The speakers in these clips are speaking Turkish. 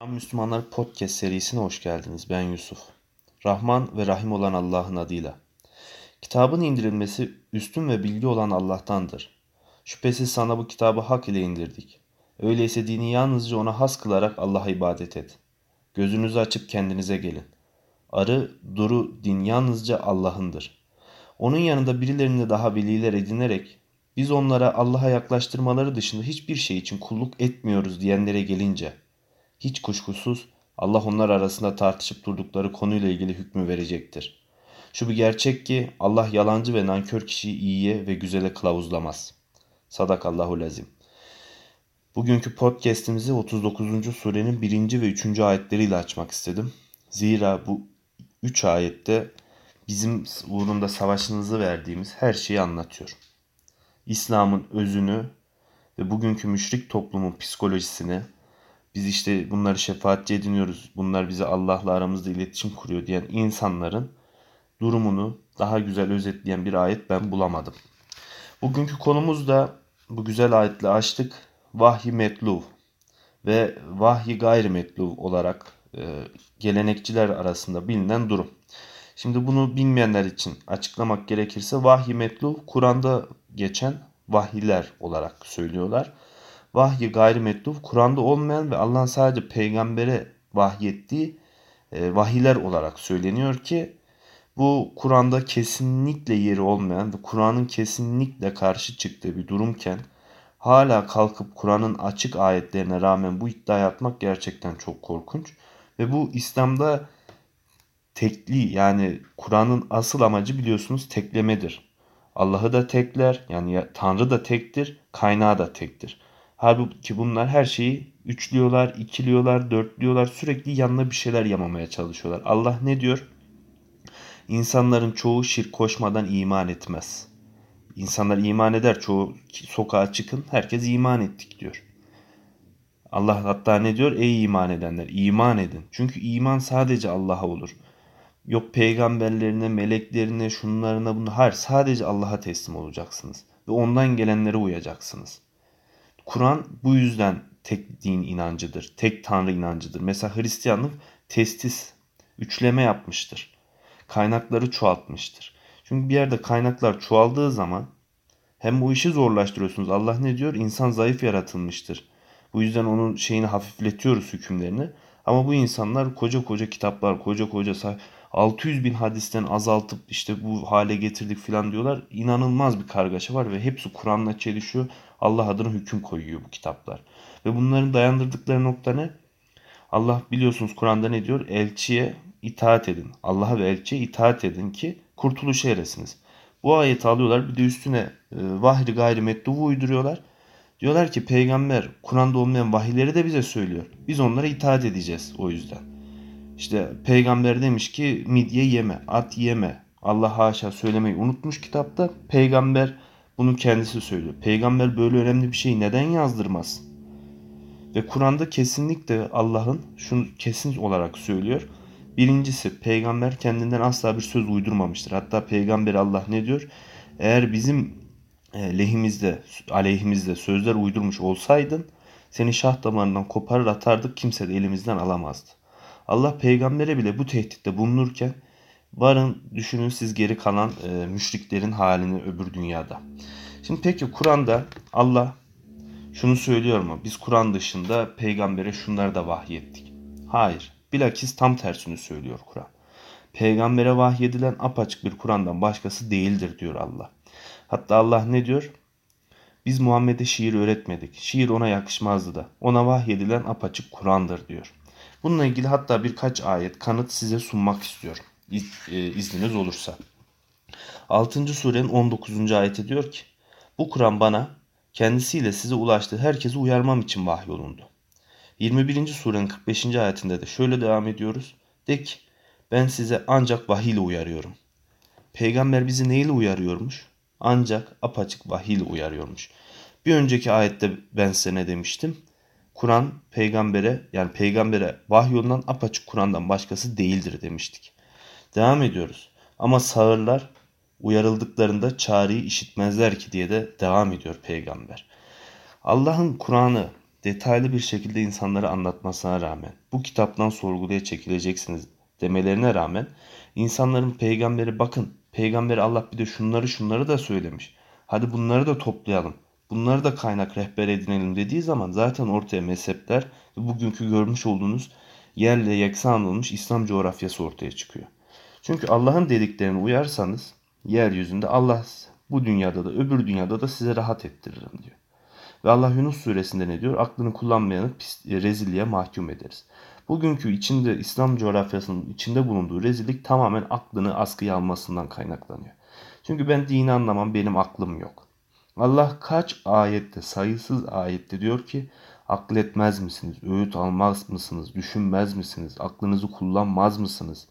Selam Müslümanlar Podcast serisine hoş geldiniz. Ben Yusuf. Rahman ve Rahim olan Allah'ın adıyla. Kitabın indirilmesi üstün ve bilgi olan Allah'tandır. Şüphesiz sana bu kitabı hak ile indirdik. Öyleyse dini yalnızca ona has kılarak Allah'a ibadet et. Gözünüzü açıp kendinize gelin. Arı, duru, din yalnızca Allah'ındır. Onun yanında birilerini daha veliler edinerek biz onlara Allah'a yaklaştırmaları dışında hiçbir şey için kulluk etmiyoruz diyenlere gelince hiç kuşkusuz Allah onlar arasında tartışıp durdukları konuyla ilgili hükmü verecektir. Şu bir gerçek ki Allah yalancı ve nankör kişiyi iyiye ve güzele kılavuzlamaz. Sadakallahu lazim. Bugünkü podcast'imizi 39. surenin 1. ve 3. ayetleriyle açmak istedim. Zira bu 3 ayette bizim uğrunda savaşınızı verdiğimiz her şeyi anlatıyor. İslam'ın özünü ve bugünkü müşrik toplumun psikolojisini, biz işte bunları şefaatçi ediniyoruz, bunlar bize Allah'la aramızda iletişim kuruyor diyen insanların durumunu daha güzel özetleyen bir ayet ben bulamadım. Bugünkü konumuz da bu güzel ayetle açtık. Vahyi metluv ve vahyi gayri metluv olarak e, gelenekçiler arasında bilinen durum. Şimdi bunu bilmeyenler için açıklamak gerekirse vahyi metluv Kur'an'da geçen vahiyler olarak söylüyorlar. Vahyi gayrimetluf Kur'an'da olmayan ve Allah'ın sadece peygambere vahyettiği e, vahiyler olarak söyleniyor ki bu Kur'an'da kesinlikle yeri olmayan ve Kur'an'ın kesinlikle karşı çıktığı bir durumken hala kalkıp Kur'an'ın açık ayetlerine rağmen bu iddiayı atmak gerçekten çok korkunç. Ve bu İslam'da tekli yani Kur'an'ın asıl amacı biliyorsunuz teklemedir. Allah'ı da tekler yani Tanrı da tektir, kaynağı da tektir. Halbuki bunlar her şeyi üçlüyorlar, ikiliyorlar, dörtlüyorlar. Sürekli yanına bir şeyler yamamaya çalışıyorlar. Allah ne diyor? İnsanların çoğu şirk koşmadan iman etmez. İnsanlar iman eder. Çoğu sokağa çıkın. Herkes iman ettik diyor. Allah hatta ne diyor? Ey iman edenler iman edin. Çünkü iman sadece Allah'a olur. Yok peygamberlerine, meleklerine, şunlarına bunu. Hayır sadece Allah'a teslim olacaksınız. Ve ondan gelenlere uyacaksınız. Kur'an bu yüzden tek din inancıdır. Tek tanrı inancıdır. Mesela Hristiyanlık testis, üçleme yapmıştır. Kaynakları çoğaltmıştır. Çünkü bir yerde kaynaklar çoğaldığı zaman hem bu işi zorlaştırıyorsunuz. Allah ne diyor? İnsan zayıf yaratılmıştır. Bu yüzden onun şeyini hafifletiyoruz hükümlerini. Ama bu insanlar koca koca kitaplar, koca koca 600 bin hadisten azaltıp işte bu hale getirdik falan diyorlar. İnanılmaz bir kargaşa var ve hepsi Kur'an'la çelişiyor. Allah adına hüküm koyuyor bu kitaplar. Ve bunların dayandırdıkları nokta ne? Allah biliyorsunuz Kur'an'da ne diyor? Elçiye itaat edin. Allah'a ve elçiye itaat edin ki kurtuluşa eresiniz. Bu ayeti alıyorlar bir de üstüne e, vahri gayri metlubu uyduruyorlar. Diyorlar ki peygamber Kur'an'da olmayan vahiyleri de bize söylüyor. Biz onlara itaat edeceğiz o yüzden. İşte peygamber demiş ki midye yeme, at yeme. Allah haşa söylemeyi unutmuş kitapta. Peygamber bunu kendisi söylüyor. Peygamber böyle önemli bir şeyi neden yazdırmaz? Ve Kur'an'da kesinlikle Allah'ın şunu kesin olarak söylüyor. Birincisi peygamber kendinden asla bir söz uydurmamıştır. Hatta peygamber Allah ne diyor? Eğer bizim e, lehimizde, aleyhimizde sözler uydurmuş olsaydın seni şah damarından koparır atardık kimse de elimizden alamazdı. Allah peygambere bile bu tehditte bulunurken varın düşünün siz geri kalan e, müşriklerin halini öbür dünyada. Şimdi peki Kur'an'da Allah şunu söylüyor mu? Biz Kur'an dışında peygambere şunları da vahyettik. Hayır. Bilakis tam tersini söylüyor Kur'an. Peygambere vahyedilen apaçık bir Kur'an'dan başkası değildir diyor Allah. Hatta Allah ne diyor? Biz Muhammed'e şiir öğretmedik. Şiir ona yakışmazdı da. Ona vahyedilen apaçık Kur'an'dır diyor. Bununla ilgili hatta birkaç ayet kanıt size sunmak istiyorum. E, izniniz olursa. 6. surenin 19. ayeti diyor ki Bu Kur'an bana kendisiyle size ulaştığı herkesi uyarmam için vahyolundu. 21. surenin 45. ayetinde de şöyle devam ediyoruz. De ki ben size ancak vahiy ile uyarıyorum. Peygamber bizi neyle uyarıyormuş? Ancak apaçık vahiy ile uyarıyormuş. Bir önceki ayette ben size ne demiştim? Kur'an peygambere yani peygambere vahyolundan apaçık Kur'an'dan başkası değildir demiştik. Devam ediyoruz. Ama sağırlar uyarıldıklarında çağrıyı işitmezler ki diye de devam ediyor peygamber. Allah'ın Kur'an'ı detaylı bir şekilde insanlara anlatmasına rağmen bu kitaptan sorguya çekileceksiniz demelerine rağmen insanların peygamberi bakın peygamberi Allah bir de şunları şunları da söylemiş. Hadi bunları da toplayalım. Bunları da kaynak rehber edinelim dediği zaman zaten ortaya mezhepler bugünkü görmüş olduğunuz yerle yeksan olmuş İslam coğrafyası ortaya çıkıyor. Çünkü Allah'ın dediklerine uyarsanız yeryüzünde Allah bu dünyada da öbür dünyada da size rahat ettiririm diyor. Ve Allah Yunus suresinde ne diyor? Aklını kullanmayanı pis, e, rezilliğe mahkum ederiz. Bugünkü içinde İslam coğrafyasının içinde bulunduğu rezillik tamamen aklını askıya almasından kaynaklanıyor. Çünkü ben dini anlamam benim aklım yok. Allah kaç ayette sayısız ayette diyor ki akletmez misiniz? Öğüt almaz mısınız? Düşünmez misiniz? Aklınızı kullanmaz mısınız?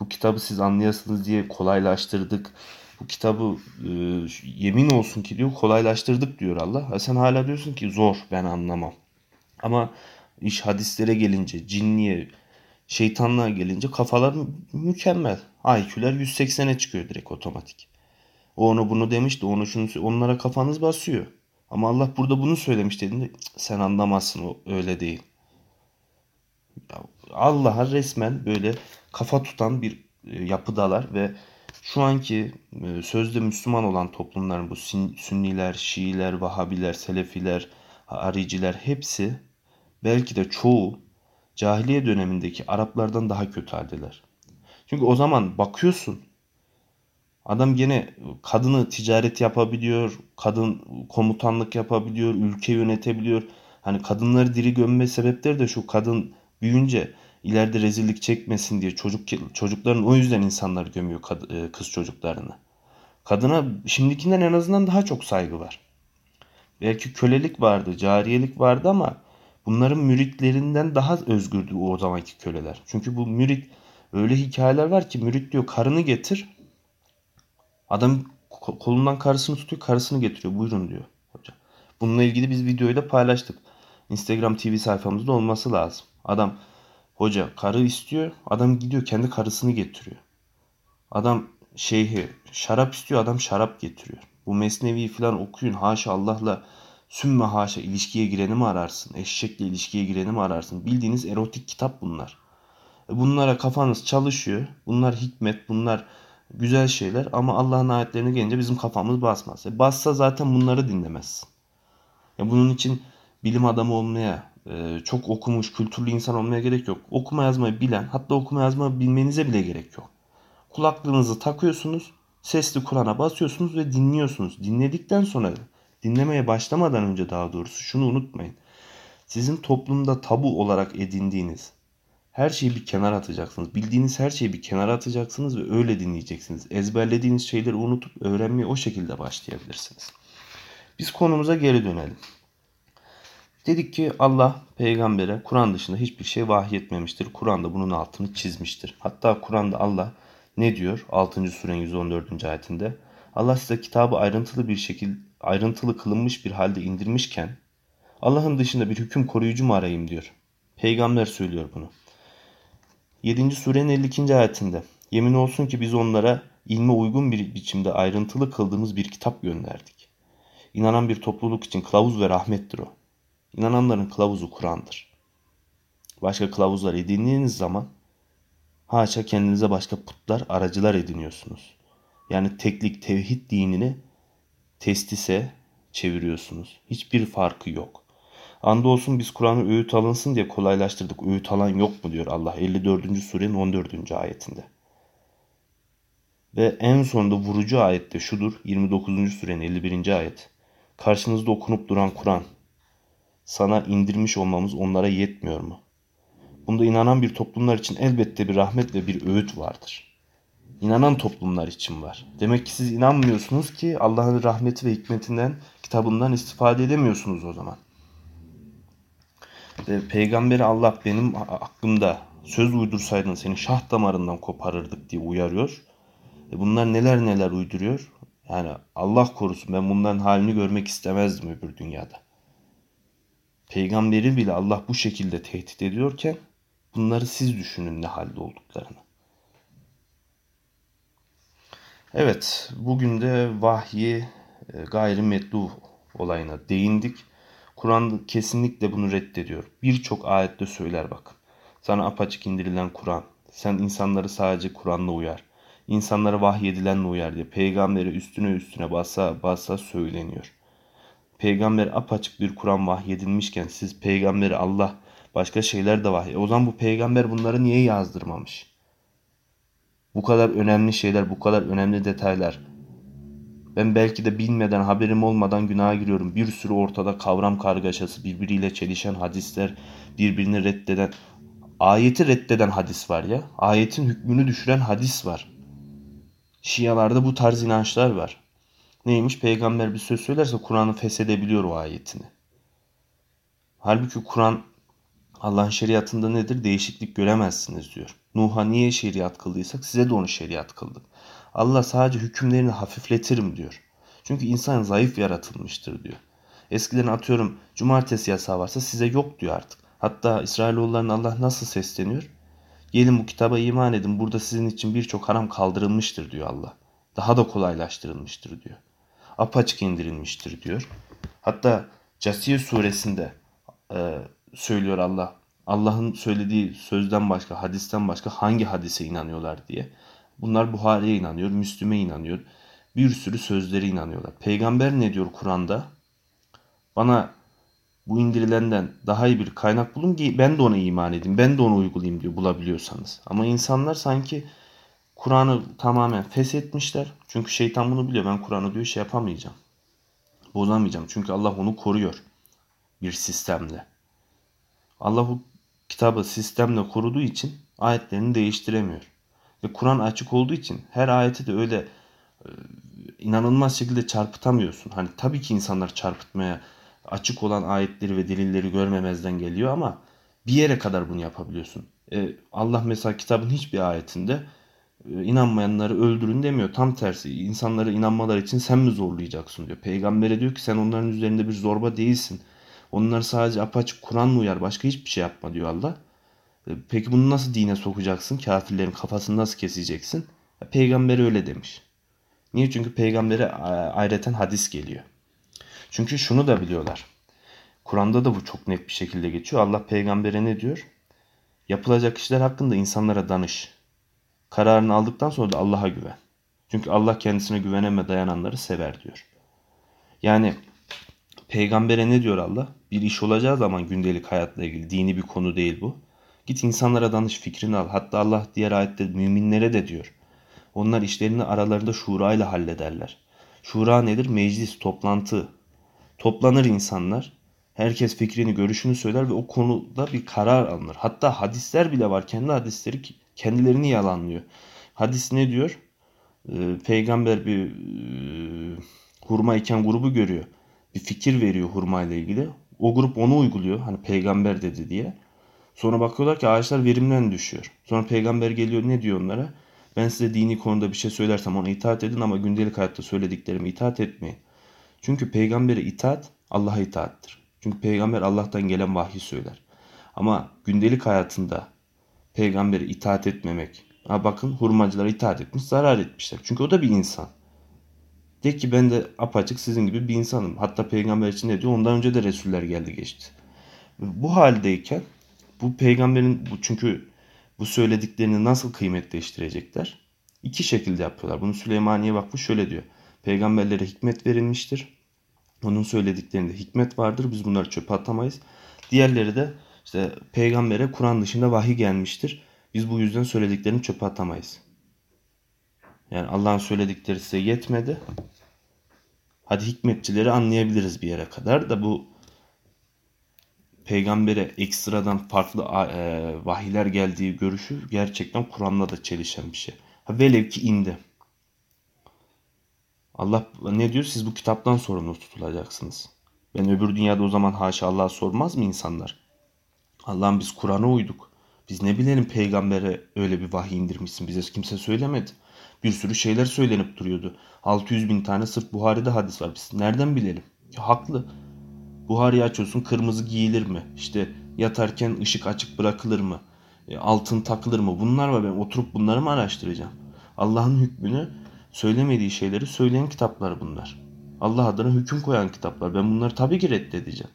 Bu kitabı siz anlayasınız diye kolaylaştırdık. Bu kitabı e, yemin olsun ki diyor kolaylaştırdık diyor Allah. Ha sen hala diyorsun ki zor ben anlamam. Ama iş hadislere gelince, cinniye, şeytanlığa gelince kafalar mükemmel. IQ'ler 180'e çıkıyor direkt otomatik. O onu bunu demişti, onu şunu onlara kafanız basıyor. Ama Allah burada bunu söylemiş dediğinde sen anlamazsın o öyle değil. Allah'a resmen böyle kafa tutan bir e, yapıdalar ve şu anki e, sözde Müslüman olan toplumların bu Sünniler, Şiiler, Vahabiler, Selefiler, Hariciler hepsi belki de çoğu cahiliye dönemindeki Araplardan daha kötü haldeler. Çünkü o zaman bakıyorsun adam gene kadını ticaret yapabiliyor, kadın komutanlık yapabiliyor, ülke yönetebiliyor. Hani kadınları diri gömme sebepleri de şu kadın büyünce ileride rezillik çekmesin diye çocuk çocukların o yüzden insanlar gömüyor e, kız çocuklarını. Kadına şimdikinden en azından daha çok saygı var. Belki kölelik vardı, cariyelik vardı ama bunların müritlerinden daha özgürdü o zamanki köleler. Çünkü bu mürit öyle hikayeler var ki mürit diyor karını getir. Adam kolundan karısını tutuyor, karısını getiriyor. Buyurun diyor. Bununla ilgili biz videoyu da paylaştık. Instagram TV sayfamızda olması lazım. Adam hoca karı istiyor. Adam gidiyor kendi karısını getiriyor. Adam şeyhi şarap istiyor. Adam şarap getiriyor. Bu mesnevi falan okuyun. Haşa Allah'la sümme haşa ilişkiye gireni mi ararsın? Eşekle ilişkiye gireni mi ararsın? Bildiğiniz erotik kitap bunlar. E, bunlara kafanız çalışıyor. Bunlar hikmet, bunlar güzel şeyler ama Allah'ın ayetlerine gelince bizim kafamız basmaz. E bassa zaten bunları dinlemezsin. Ya bunun için bilim adamı olmaya, e, çok okumuş, kültürlü insan olmaya gerek yok. Okuma yazmayı bilen, hatta okuma yazmayı bilmenize bile gerek yok. Kulaklığınızı takıyorsunuz, sesli Kur'an'a basıyorsunuz ve dinliyorsunuz. Dinledikten sonra, dinlemeye başlamadan önce daha doğrusu şunu unutmayın. Sizin toplumda tabu olarak edindiğiniz her şeyi bir kenara atacaksınız. Bildiğiniz her şeyi bir kenara atacaksınız ve öyle dinleyeceksiniz. Ezberlediğiniz şeyleri unutup öğrenmeye o şekilde başlayabilirsiniz. Biz konumuza geri dönelim. Dedik ki Allah peygambere Kur'an dışında hiçbir şey vahyetmemiştir. Kur'an'da bunun altını çizmiştir. Hatta Kur'an'da Allah ne diyor? 6. surenin 114. ayetinde. Allah size kitabı ayrıntılı bir şekilde ayrıntılı kılınmış bir halde indirmişken Allah'ın dışında bir hüküm koruyucu mu arayayım diyor. Peygamber söylüyor bunu. 7. surenin 52. ayetinde Yemin olsun ki biz onlara ilme uygun bir biçimde ayrıntılı kıldığımız bir kitap gönderdik. İnanan bir topluluk için kılavuz ve rahmettir o. İnananların kılavuzu Kur'an'dır. Başka kılavuzlar edindiğiniz zaman haşa kendinize başka putlar, aracılar ediniyorsunuz. Yani teklik, tevhid dinini testise çeviriyorsunuz. Hiçbir farkı yok. Andolsun biz Kur'an'ı öğüt alınsın diye kolaylaştırdık. Öğüt alan yok mu diyor Allah 54. surenin 14. ayetinde. Ve en sonunda vurucu ayette şudur 29. surenin 51. ayet. Karşınızda okunup duran Kur'an sana indirmiş olmamız onlara yetmiyor mu? Bunda inanan bir toplumlar için elbette bir rahmet ve bir öğüt vardır. İnanan toplumlar için var. Demek ki siz inanmıyorsunuz ki Allah'ın rahmeti ve hikmetinden, kitabından istifade edemiyorsunuz o zaman. Ve peygamberi Allah benim aklımda söz uydursaydın seni şah damarından koparırdık diye uyarıyor. E bunlar neler neler uyduruyor. Yani Allah korusun ben bunların halini görmek istemezdim öbür dünyada. Peygamberi bile Allah bu şekilde tehdit ediyorken bunları siz düşünün ne halde olduklarını. Evet, bugün de vahyi e, gayrimetlu olayına değindik. Kur'an kesinlikle bunu reddediyor. Birçok ayette söyler bak. Sana apaçık indirilen Kur'an. Sen insanları sadece Kur'an'la uyar. İnsanlara vahyedilenle uyar diye. Peygamberi üstüne üstüne basa basa söyleniyor. Peygamber apaçık bir Kur'an vahyedilmişken siz peygamberi Allah başka şeyler de vahiy. O zaman bu peygamber bunları niye yazdırmamış? Bu kadar önemli şeyler, bu kadar önemli detaylar. Ben belki de bilmeden, haberim olmadan günaha giriyorum. Bir sürü ortada kavram kargaşası, birbiriyle çelişen hadisler, birbirini reddeden, ayeti reddeden hadis var ya. Ayetin hükmünü düşüren hadis var. Şialarda bu tarz inançlar var. Neymiş? Peygamber bir söz söylerse Kur'an'ı feshedebiliyor o ayetini. Halbuki Kur'an Allah'ın şeriatında nedir? Değişiklik göremezsiniz diyor. Nuh'a niye şeriat kıldıysak size de onu şeriat kıldık. Allah sadece hükümlerini hafifletirim diyor. Çünkü insan zayıf yaratılmıştır diyor. Eskiden atıyorum cumartesi yasağı varsa size yok diyor artık. Hatta İsrailoğullarına Allah nasıl sesleniyor? Gelin bu kitaba iman edin. Burada sizin için birçok haram kaldırılmıştır diyor Allah. Daha da kolaylaştırılmıştır diyor. Apaçık indirilmiştir diyor. Hatta Casiye suresinde e, söylüyor Allah. Allah'ın söylediği sözden başka, hadisten başka hangi hadise inanıyorlar diye. Bunlar Buhari'ye inanıyor, Müslüme inanıyor. Bir sürü sözleri inanıyorlar. Peygamber ne diyor Kur'an'da? Bana bu indirilenden daha iyi bir kaynak bulun ki ben de ona iman edeyim, ben de onu uygulayayım diyor bulabiliyorsanız. Ama insanlar sanki Kur'an'ı tamamen feshetmişler. Çünkü şeytan bunu biliyor. Ben Kur'an'ı diyor şey yapamayacağım. Bozamayacağım. Çünkü Allah onu koruyor bir sistemle. Allah bu kitabı sistemle koruduğu için ayetlerini değiştiremiyor. Ve Kur'an açık olduğu için her ayeti de öyle e, inanılmaz şekilde çarpıtamıyorsun. Hani tabii ki insanlar çarpıtmaya açık olan ayetleri ve delilleri görmemezden geliyor ama bir yere kadar bunu yapabiliyorsun. E, Allah mesela kitabın hiçbir ayetinde e, inanmayanları öldürün demiyor. Tam tersi insanları inanmaları için sen mi zorlayacaksın diyor. Peygambere diyor ki sen onların üzerinde bir zorba değilsin. Onlar sadece apaçık Kur'an'la uyar. Başka hiçbir şey yapma diyor Allah. E, peki bunu nasıl dine sokacaksın? Kafirlerin kafasını nasıl keseceksin? E, Peygamber öyle demiş. Niye? Çünkü peygambere ayreten hadis geliyor. Çünkü şunu da biliyorlar. Kur'an'da da bu çok net bir şekilde geçiyor. Allah peygambere ne diyor? Yapılacak işler hakkında insanlara danış. Kararını aldıktan sonra da Allah'a güven. Çünkü Allah kendisine güvenen ve dayananları sever diyor. Yani peygambere ne diyor Allah? Bir iş olacağı zaman gündelik hayatla ilgili dini bir konu değil bu. Git insanlara danış fikrini al. Hatta Allah diğer ayette müminlere de diyor. Onlar işlerini aralarında şura ile hallederler. Şura nedir? Meclis, toplantı. Toplanır insanlar. Herkes fikrini, görüşünü söyler ve o konuda bir karar alınır. Hatta hadisler bile var. Kendi hadisleri kendilerini yalanlıyor. Hadis ne diyor? Ee, peygamber bir e, hurma iken grubu görüyor. Bir fikir veriyor hurma ile ilgili. O grup onu uyguluyor. Hani peygamber dedi diye. Sonra bakıyorlar ki ağaçlar verimden düşüyor. Sonra peygamber geliyor ne diyor onlara? Ben size dini konuda bir şey söylersem ona itaat edin ama gündelik hayatta söylediklerime itaat etmeyin. Çünkü peygambere itaat Allah'a itaattir. Çünkü peygamber Allah'tan gelen vahyi söyler. Ama gündelik hayatında peygambere itaat etmemek. Ha bakın hurmacılara itaat etmiş zarar etmişler. Çünkü o da bir insan. De ki ben de apaçık sizin gibi bir insanım. Hatta peygamber için ne diyor? Ondan önce de Resuller geldi geçti. Bu haldeyken bu peygamberin bu çünkü bu söylediklerini nasıl kıymetleştirecekler? İki şekilde yapıyorlar. Bunu Süleymaniye Vakfı şöyle diyor. Peygamberlere hikmet verilmiştir. Onun söylediklerinde hikmet vardır. Biz bunları çöpe atamayız. Diğerleri de işte peygambere Kur'an dışında vahiy gelmiştir. Biz bu yüzden söylediklerini çöpe atamayız. Yani Allah'ın söyledikleri size yetmedi. Hadi hikmetçileri anlayabiliriz bir yere kadar da bu peygambere ekstradan farklı e, vahiyler geldiği görüşü gerçekten Kur'an'la da çelişen bir şey. Ha, velev ki indi. Allah ne diyor? Siz bu kitaptan sorumlu tutulacaksınız. Ben öbür dünyada o zaman haşa Allah'a sormaz mı insanlar? Allah'ım biz Kur'an'a uyduk. Biz ne bilelim peygambere öyle bir vahiy indirmişsin. Bize kimse söylemedi. Bir sürü şeyler söylenip duruyordu. 600 bin tane sırf Buhari'de hadis var. Biz nereden bilelim? Ya haklı. Buhari'yi açıyorsun kırmızı giyilir mi? İşte yatarken ışık açık bırakılır mı? E, altın takılır mı? Bunlar var ben oturup bunları mı araştıracağım? Allah'ın hükmünü söylemediği şeyleri söyleyen kitaplar bunlar. Allah adına hüküm koyan kitaplar. Ben bunları tabii ki reddedeceğim.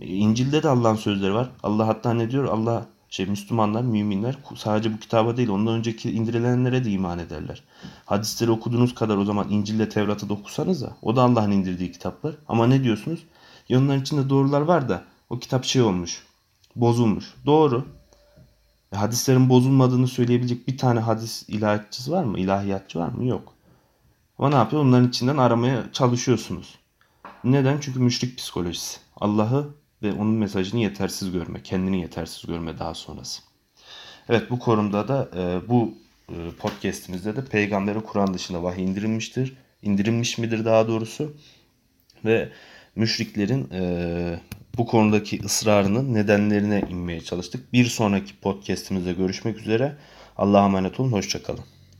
E, İncil'de de Allah'ın sözleri var. Allah hatta ne diyor? Allah şey Müslümanlar, müminler sadece bu kitaba değil ondan önceki indirilenlere de iman ederler. Hadisleri okuduğunuz kadar o zaman İncil'le Tevrat'ı da okusanız o da Allah'ın indirdiği kitaplar. Ama ne diyorsunuz? Ya onların içinde doğrular var da o kitap şey olmuş, bozulmuş. Doğru. E, hadislerin bozulmadığını söyleyebilecek bir tane hadis ilahiyatçısı var mı? İlahiyatçı var mı? Yok. Ama ne yapıyor? Onların içinden aramaya çalışıyorsunuz. Neden? Çünkü müşrik psikolojisi. Allah'ı ve onun mesajını yetersiz görme, kendini yetersiz görme daha sonrası. Evet bu korumda da e, bu e, podcastimizde de peygambere Kur'an dışında vahiy indirilmiştir. İndirilmiş midir daha doğrusu? Ve müşriklerin e, bu konudaki ısrarının nedenlerine inmeye çalıştık. Bir sonraki podcastimizde görüşmek üzere. Allah'a emanet olun. Hoşçakalın.